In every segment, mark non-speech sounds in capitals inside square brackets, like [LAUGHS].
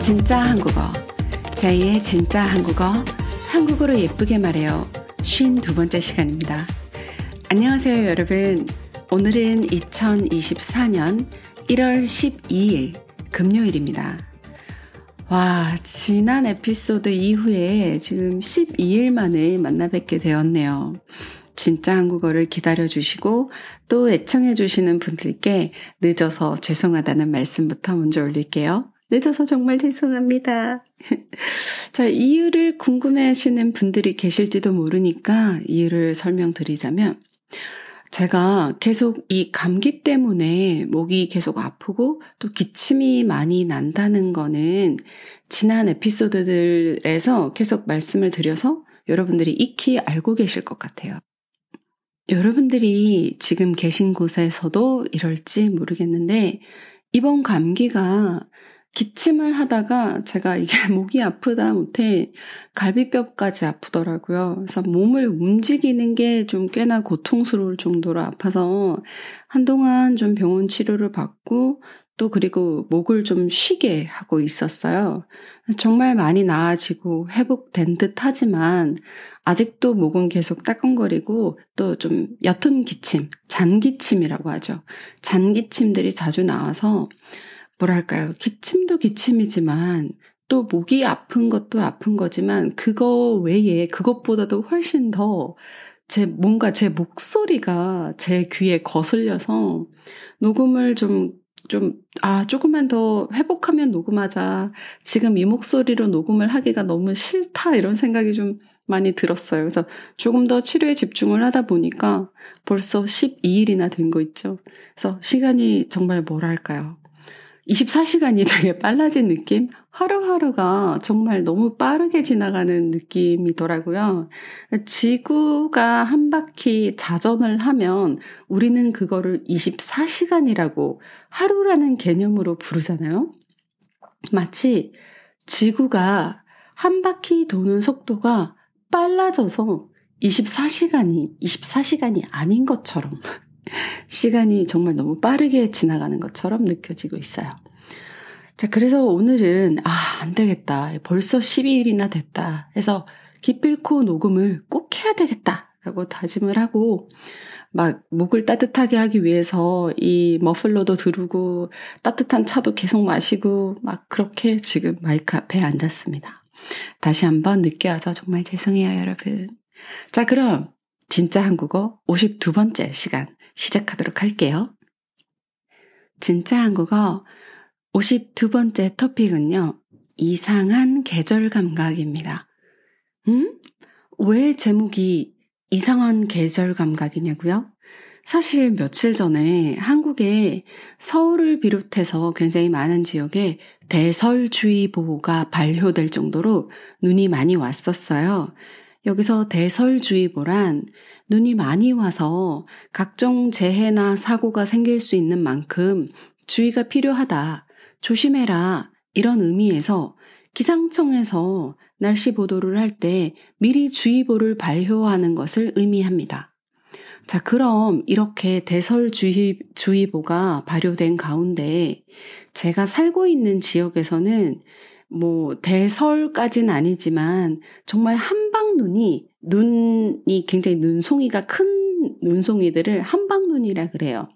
진짜 한국어. 제2의 진짜 한국어. 한국어로 예쁘게 말해요. 쉰두 번째 시간입니다. 안녕하세요, 여러분. 오늘은 2024년 1월 12일 금요일입니다. 와, 지난 에피소드 이후에 지금 12일 만에 만나 뵙게 되었네요. 진짜 한국어를 기다려주시고 또 애청해주시는 분들께 늦어서 죄송하다는 말씀부터 먼저 올릴게요. 늦어서 정말 죄송합니다. [LAUGHS] 자, 이유를 궁금해 하시는 분들이 계실지도 모르니까 이유를 설명드리자면, 제가 계속 이 감기 때문에 목이 계속 아프고 또 기침이 많이 난다는 거는 지난 에피소드들에서 계속 말씀을 드려서 여러분들이 익히 알고 계실 것 같아요. 여러분들이 지금 계신 곳에서도 이럴지 모르겠는데 이번 감기가 기침을 하다가 제가 이게 [LAUGHS] 목이 아프다 못해 갈비뼈까지 아프더라고요. 그래서 몸을 움직이는 게 좀 꽤나 고통스러울 정도로 아파서 한동안 좀 병원 치료를 받고 또 그리고 목을 좀 쉬게 하고 있었어요. 정말 많이 나아지고 회복된 듯 하지만 아직도 목은 계속 따끔거리고 또 좀 옅은 기침, 잔기침이라고 하죠. 잔기침들이 자주 나와서 뭐랄까요. 기침도 기침이지만 또 목이 아픈 것도 아픈 거지만 그거 외에 그것보다도 훨씬 더 제 뭔가 제 목소리가 제 귀에 거슬려서 녹음을 좀 좀, 아, 조금만 더 회복하면 녹음하자. 지금 이 목소리로 녹음을 하기가 너무 싫다. 이런 생각이 좀 많이 들었어요. 그래서 조금 더 치료에 집중을 하다 보니까 벌써 12일이나 된 거 있죠. 그래서 시간이 정말 뭐랄까요. 24시간이 되게 빨라진 느낌? 하루하루가 정말 너무 빠르게 지나가는 느낌이더라고요. 지구가 한 바퀴 자전을 하면 우리는 그거를 24시간이라고 하루라는 개념으로 부르잖아요. 마치 지구가 한 바퀴 도는 속도가 빨라져서 24시간이 24시간이 아닌 것처럼 시간이 정말 너무 빠르게 지나가는 것처럼 느껴지고 있어요. 자, 그래서 오늘은, 아, 안 되겠다. 벌써 12일이나 됐다. 해서 기필코 녹음을 꼭 해야 되겠다. 라고 다짐을 하고, 막, 목을 따뜻하게 하기 위해서 이 머플러도 두르고, 따뜻한 차도 계속 마시고, 막 그렇게 지금 마이크 앞에 앉았습니다. 다시 한번 늦게 와서 정말 죄송해요, 여러분. 자, 그럼, 진짜 한국어 52번째 시간 시작하도록 할게요. 진짜 한국어 52번째 토픽은요. 이상한 계절 감각입니다. 음? 왜 제목이 이상한 계절 감각이냐고요? 사실 며칠 전에 한국에 서울을 비롯해서 굉장히 많은 지역에 대설주의보가 발효될 정도로 눈이 많이 왔었어요. 여기서 대설주의보란 눈이 많이 와서 각종 재해나 사고가 생길 수 있는 만큼 주의가 필요하다. 조심해라. 이런 의미에서 기상청에서 날씨 보도를 할 때 미리 주의보를 발효하는 것을 의미합니다. 자, 그럼 이렇게 대설주의보가 발효된 가운데 제가 살고 있는 지역에서는 뭐 대설까지는 아니지만 정말 한방눈이 눈이 굉장히 눈송이가 큰 눈송이들을 한방눈이라 그래요.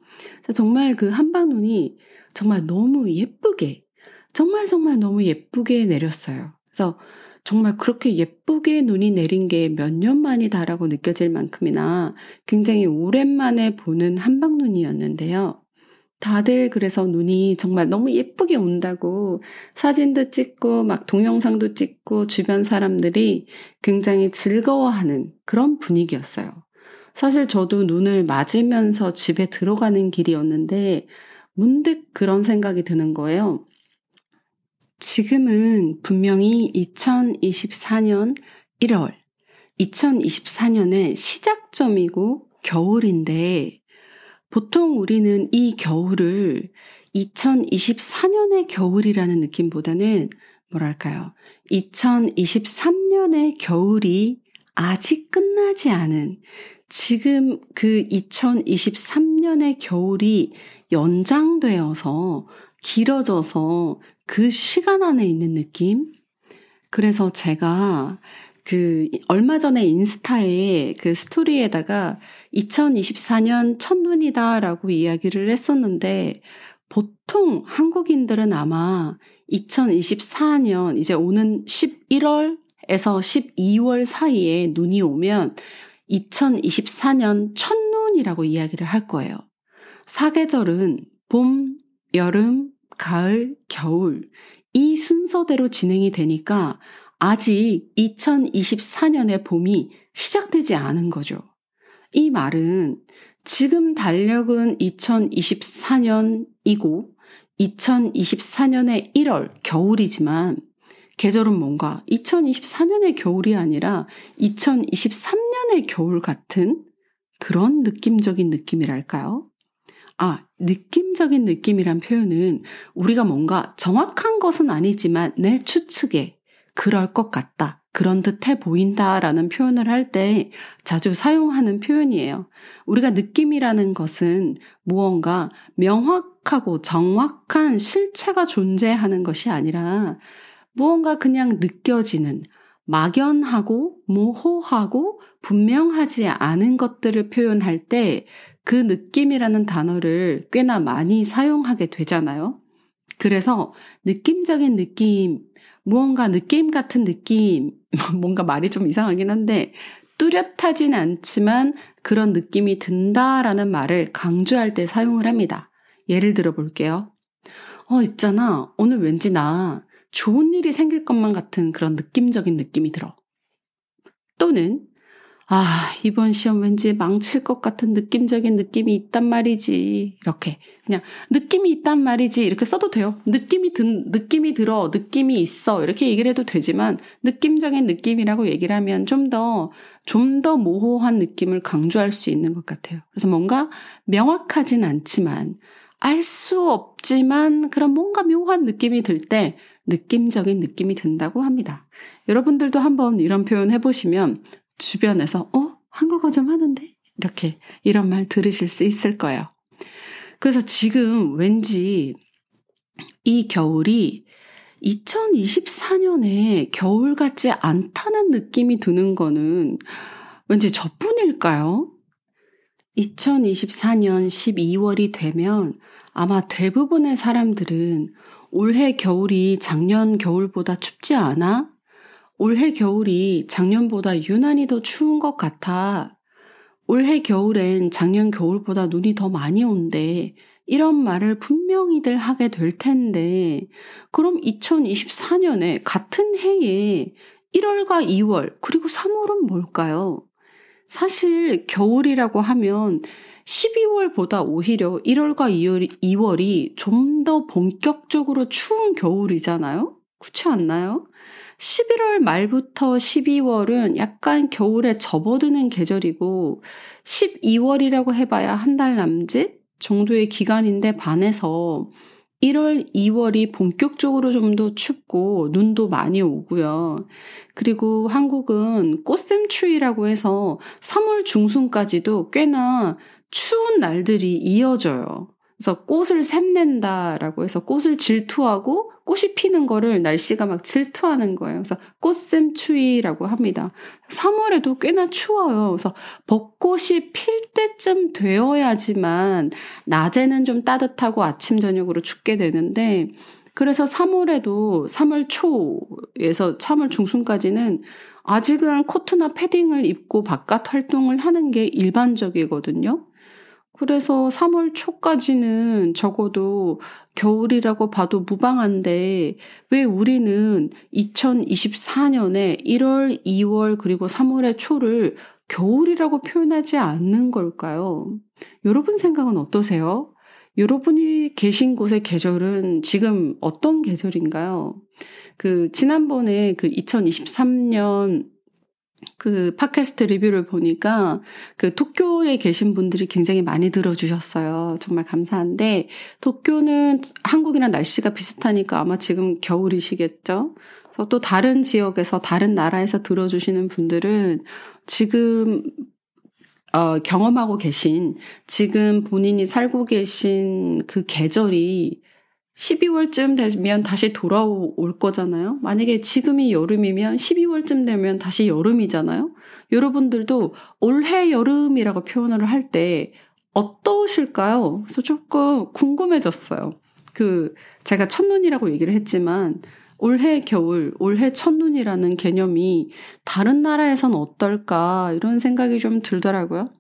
정말 그 한방눈이 정말 너무 예쁘게 정말 정말 너무 예쁘게 내렸어요. 그래서 정말 그렇게 예쁘게 눈이 내린 게 몇 년 만이다라고 느껴질 만큼이나 굉장히 오랜만에 보는 한방눈이었는데요. 다들 그래서 눈이 정말 너무 예쁘게 온다고 사진도 찍고 막 동영상도 찍고 주변 사람들이 굉장히 즐거워하는 그런 분위기였어요. 사실 저도 눈을 맞으면서 집에 들어가는 길이었는데 문득 그런 생각이 드는 거예요. 지금은 분명히 2024년 1월, 2024년의 시작점이고 겨울인데 보통 우리는 이 겨울을 2024년의 겨울이라는 느낌보다는 뭐랄까요. 2023년의 겨울이 아직 끝나지 않은 지금 그 2023년의 겨울이 연장되어서 길어져서 그 시간 안에 있는 느낌? 그래서 제가 그 얼마 전에 인스타에 그 스토리에다가 2024년 첫눈이다라고 이야기를 했었는데 보통 한국인들은 아마 2024년 이제 오는 11월에서 12월 사이에 눈이 오면 2024년 첫눈이라고 이야기를 할 거예요. 사계절은 봄, 여름, 가을, 겨울 이 순서대로 진행이 되니까 아직 2024년의 봄이 시작되지 않은 거죠. 이 말은 지금 달력은 2024년이고 2024년의 1월 겨울이지만 계절은 뭔가 2024년의 겨울이 아니라 2023년의 겨울 같은 그런 느낌적인 느낌이랄까요? 아, 느낌적인 느낌이란 표현은 우리가 뭔가 정확한 것은 아니지만 내 추측에 그럴 것 같다. 그런 듯해 보인다라는 표현을 할 때 자주 사용하는 표현이에요. 우리가 느낌이라는 것은 무언가 명확하고 정확한 실체가 존재하는 것이 아니라 무언가 그냥 느껴지는 막연하고 모호하고 분명하지 않은 것들을 표현할 때 그 느낌이라는 단어를 꽤나 많이 사용하게 되잖아요. 그래서 느낌적인 느낌, 무언가 느낌 같은 느낌, [LAUGHS] 뭔가 말이 좀 이상하긴 한데, 뚜렷하진 않지만 그런 느낌이 든다라는 말을 강조할 때 사용을 합니다. 예를 들어 볼게요. 어, 있잖아. 오늘 왠지 나 좋은 일이 생길 것만 같은 그런 느낌적인 느낌이 들어. 또는 아, 이번 시험 왠지 망칠 것 같은 느낌적인 느낌이 있단 말이지. 이렇게. 그냥 느낌이 있단 말이지. 이렇게 써도 돼요. 느낌이 든, 느낌이 들어. 느낌이 있어. 이렇게 얘기를 해도 되지만 느낌적인 느낌이라고 얘기를 하면 좀 더, 좀 더 모호한 느낌을 강조할 수 있는 것 같아요. 그래서 뭔가 명확하진 않지만 알 수 없지만 그런 뭔가 묘한 느낌이 들 때 느낌적인 느낌이 든다고 합니다. 여러분들도 한번 이런 표현 해보시면 주변에서, 어? 한국어 좀 하는데? 이렇게, 이런 말 들으실 수 있을 거예요. 그래서 지금 왠지 이 겨울이 2024년에 겨울 같지 않다는 느낌이 드는 거는 왠지 저뿐일까요? 2024년 12월이 되면 아마 대부분의 사람들은 올해 겨울이 작년 겨울보다 춥지 않아? 올해 겨울이 작년보다 유난히 더 추운 것 같아. 올해 겨울엔 작년 겨울보다 눈이 더 많이 온대. 이런 말을 분명히들 하게 될 텐데, 그럼 2024년에 같은 해에 1월과 2월, 그리고 3월은 뭘까요? 사실 겨울이라고 하면 12월보다 오히려 1월과 2월이, 2월이 좀더 본격적으로 추운 겨울이잖아요? 그렇지 않나요? 11월 말부터 12월은 약간 겨울에 접어드는 계절이고 12월이라고 해봐야 한 달 남짓 정도의 기간인데 반해서 1월, 2월이 본격적으로 좀 더 춥고 눈도 많이 오고요. 그리고 한국은 꽃샘추위라고 해서 3월 중순까지도 꽤나 추운 날들이 이어져요. 그래서 꽃을 샘낸다라고 해서 꽃을 질투하고 꽃이 피는 거를 날씨가 막 질투하는 거예요. 그래서 꽃샘추위라고 합니다. 3월에도 꽤나 추워요. 그래서 벚꽃이 필 때쯤 되어야지만 낮에는 좀 따뜻하고 아침 저녁으로 춥게 되는데 그래서 3월에도 3월 초에서 3월 중순까지는 아직은 코트나 패딩을 입고 바깥 활동을 하는 게 일반적이거든요. 그래서 3월 초까지는 적어도 겨울이라고 봐도 무방한데 왜 우리는 2024년에 1월, 2월 그리고 3월의 초를 겨울이라고 표현하지 않는 걸까요? 여러분 생각은 어떠세요? 여러분이 계신 곳의 계절은 지금 어떤 계절인가요? 그 지난번에 그 2023년 그 팟캐스트 리뷰를 보니까 그 도쿄에 계신 분들이 굉장히 많이 들어주셨어요. 정말 감사한데 도쿄는 한국이랑 날씨가 비슷하니까 아마 지금 겨울이시겠죠? 그래서 또 다른 지역에서 다른 나라에서 들어주시는 분들은 지금 어, 경험하고 계신 지금 본인이 살고 계신 그 계절이 12월쯤 되면 다시 돌아올 거잖아요. 만약에 지금이 여름이면 12월쯤 되면 다시 여름이잖아요. 여러분들도 올해 여름이라고 표현을 할 때 어떠실까요? 그래서 조금 궁금해졌어요. 그 제가 첫눈이라고 얘기를 했지만 올해 겨울, 올해 첫눈이라는 개념이 다른 나라에선 어떨까 이런 생각이 좀 들더라고요.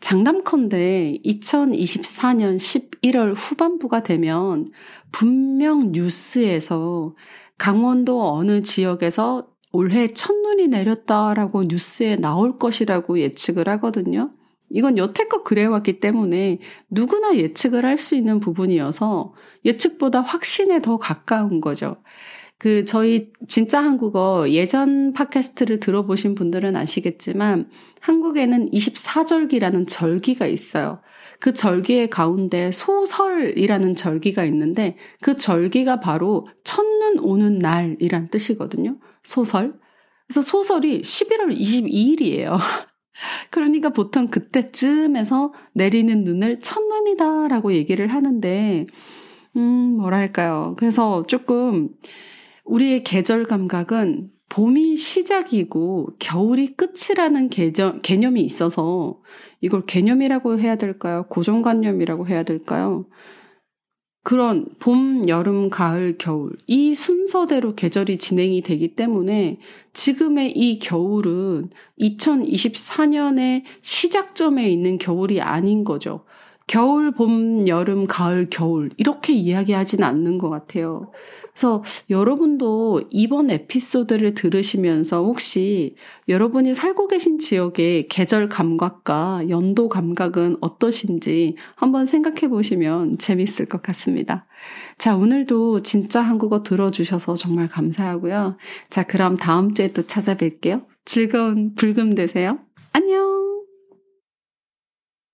장담컨대 2024년 11월 후반부가 되면 분명 뉴스에서 강원도 어느 지역에서 올해 첫눈이 내렸다라고 뉴스에 나올 것이라고 예측을 하거든요. 이건 여태껏 그래왔기 때문에 누구나 예측을 할 수 있는 부분이어서 예측보다 확신에 더 가까운 거죠. 그 저희 진짜 한국어 예전 팟캐스트를 들어보신 분들은 아시겠지만 한국에는 24절기라는 절기가 있어요. 그 절기의 가운데 소설이라는 절기가 있는데 그 절기가 바로 첫눈 오는 날이란 뜻이거든요. 소설. 그래서 소설이 11월 22일이에요. [LAUGHS] 그러니까 보통 그때쯤에서 내리는 눈을 첫눈이다라고 얘기를 하는데, 음, 뭐랄까요. 그래서 조금 우리의 계절 감각은 봄이 시작이고 겨울이 끝이라는 개념, 개념이 있어서 이걸 개념이라고 해야 될까요? 고정관념이라고 해야 될까요? 그런 봄, 여름, 가을, 겨울 이 순서대로 계절이 진행이 되기 때문에 지금의 이 겨울은 2024년의 시작점에 있는 겨울이 아닌 거죠. 겨울, 봄, 여름, 가을, 겨울 이렇게 이야기하진 않는 것 같아요. 그래서 여러분도 이번 에피소드를 들으시면서 혹시 여러분이 살고 계신 지역의 계절 감각과 연도 감각은 어떠신지 한번 생각해 보시면 재밌을 것 같습니다. 자, 오늘도 진짜 한국어 들어주셔서 정말 감사하고요. 자, 그럼 다음 주에 또 찾아뵐게요. 즐거운 불금 되세요. 안녕!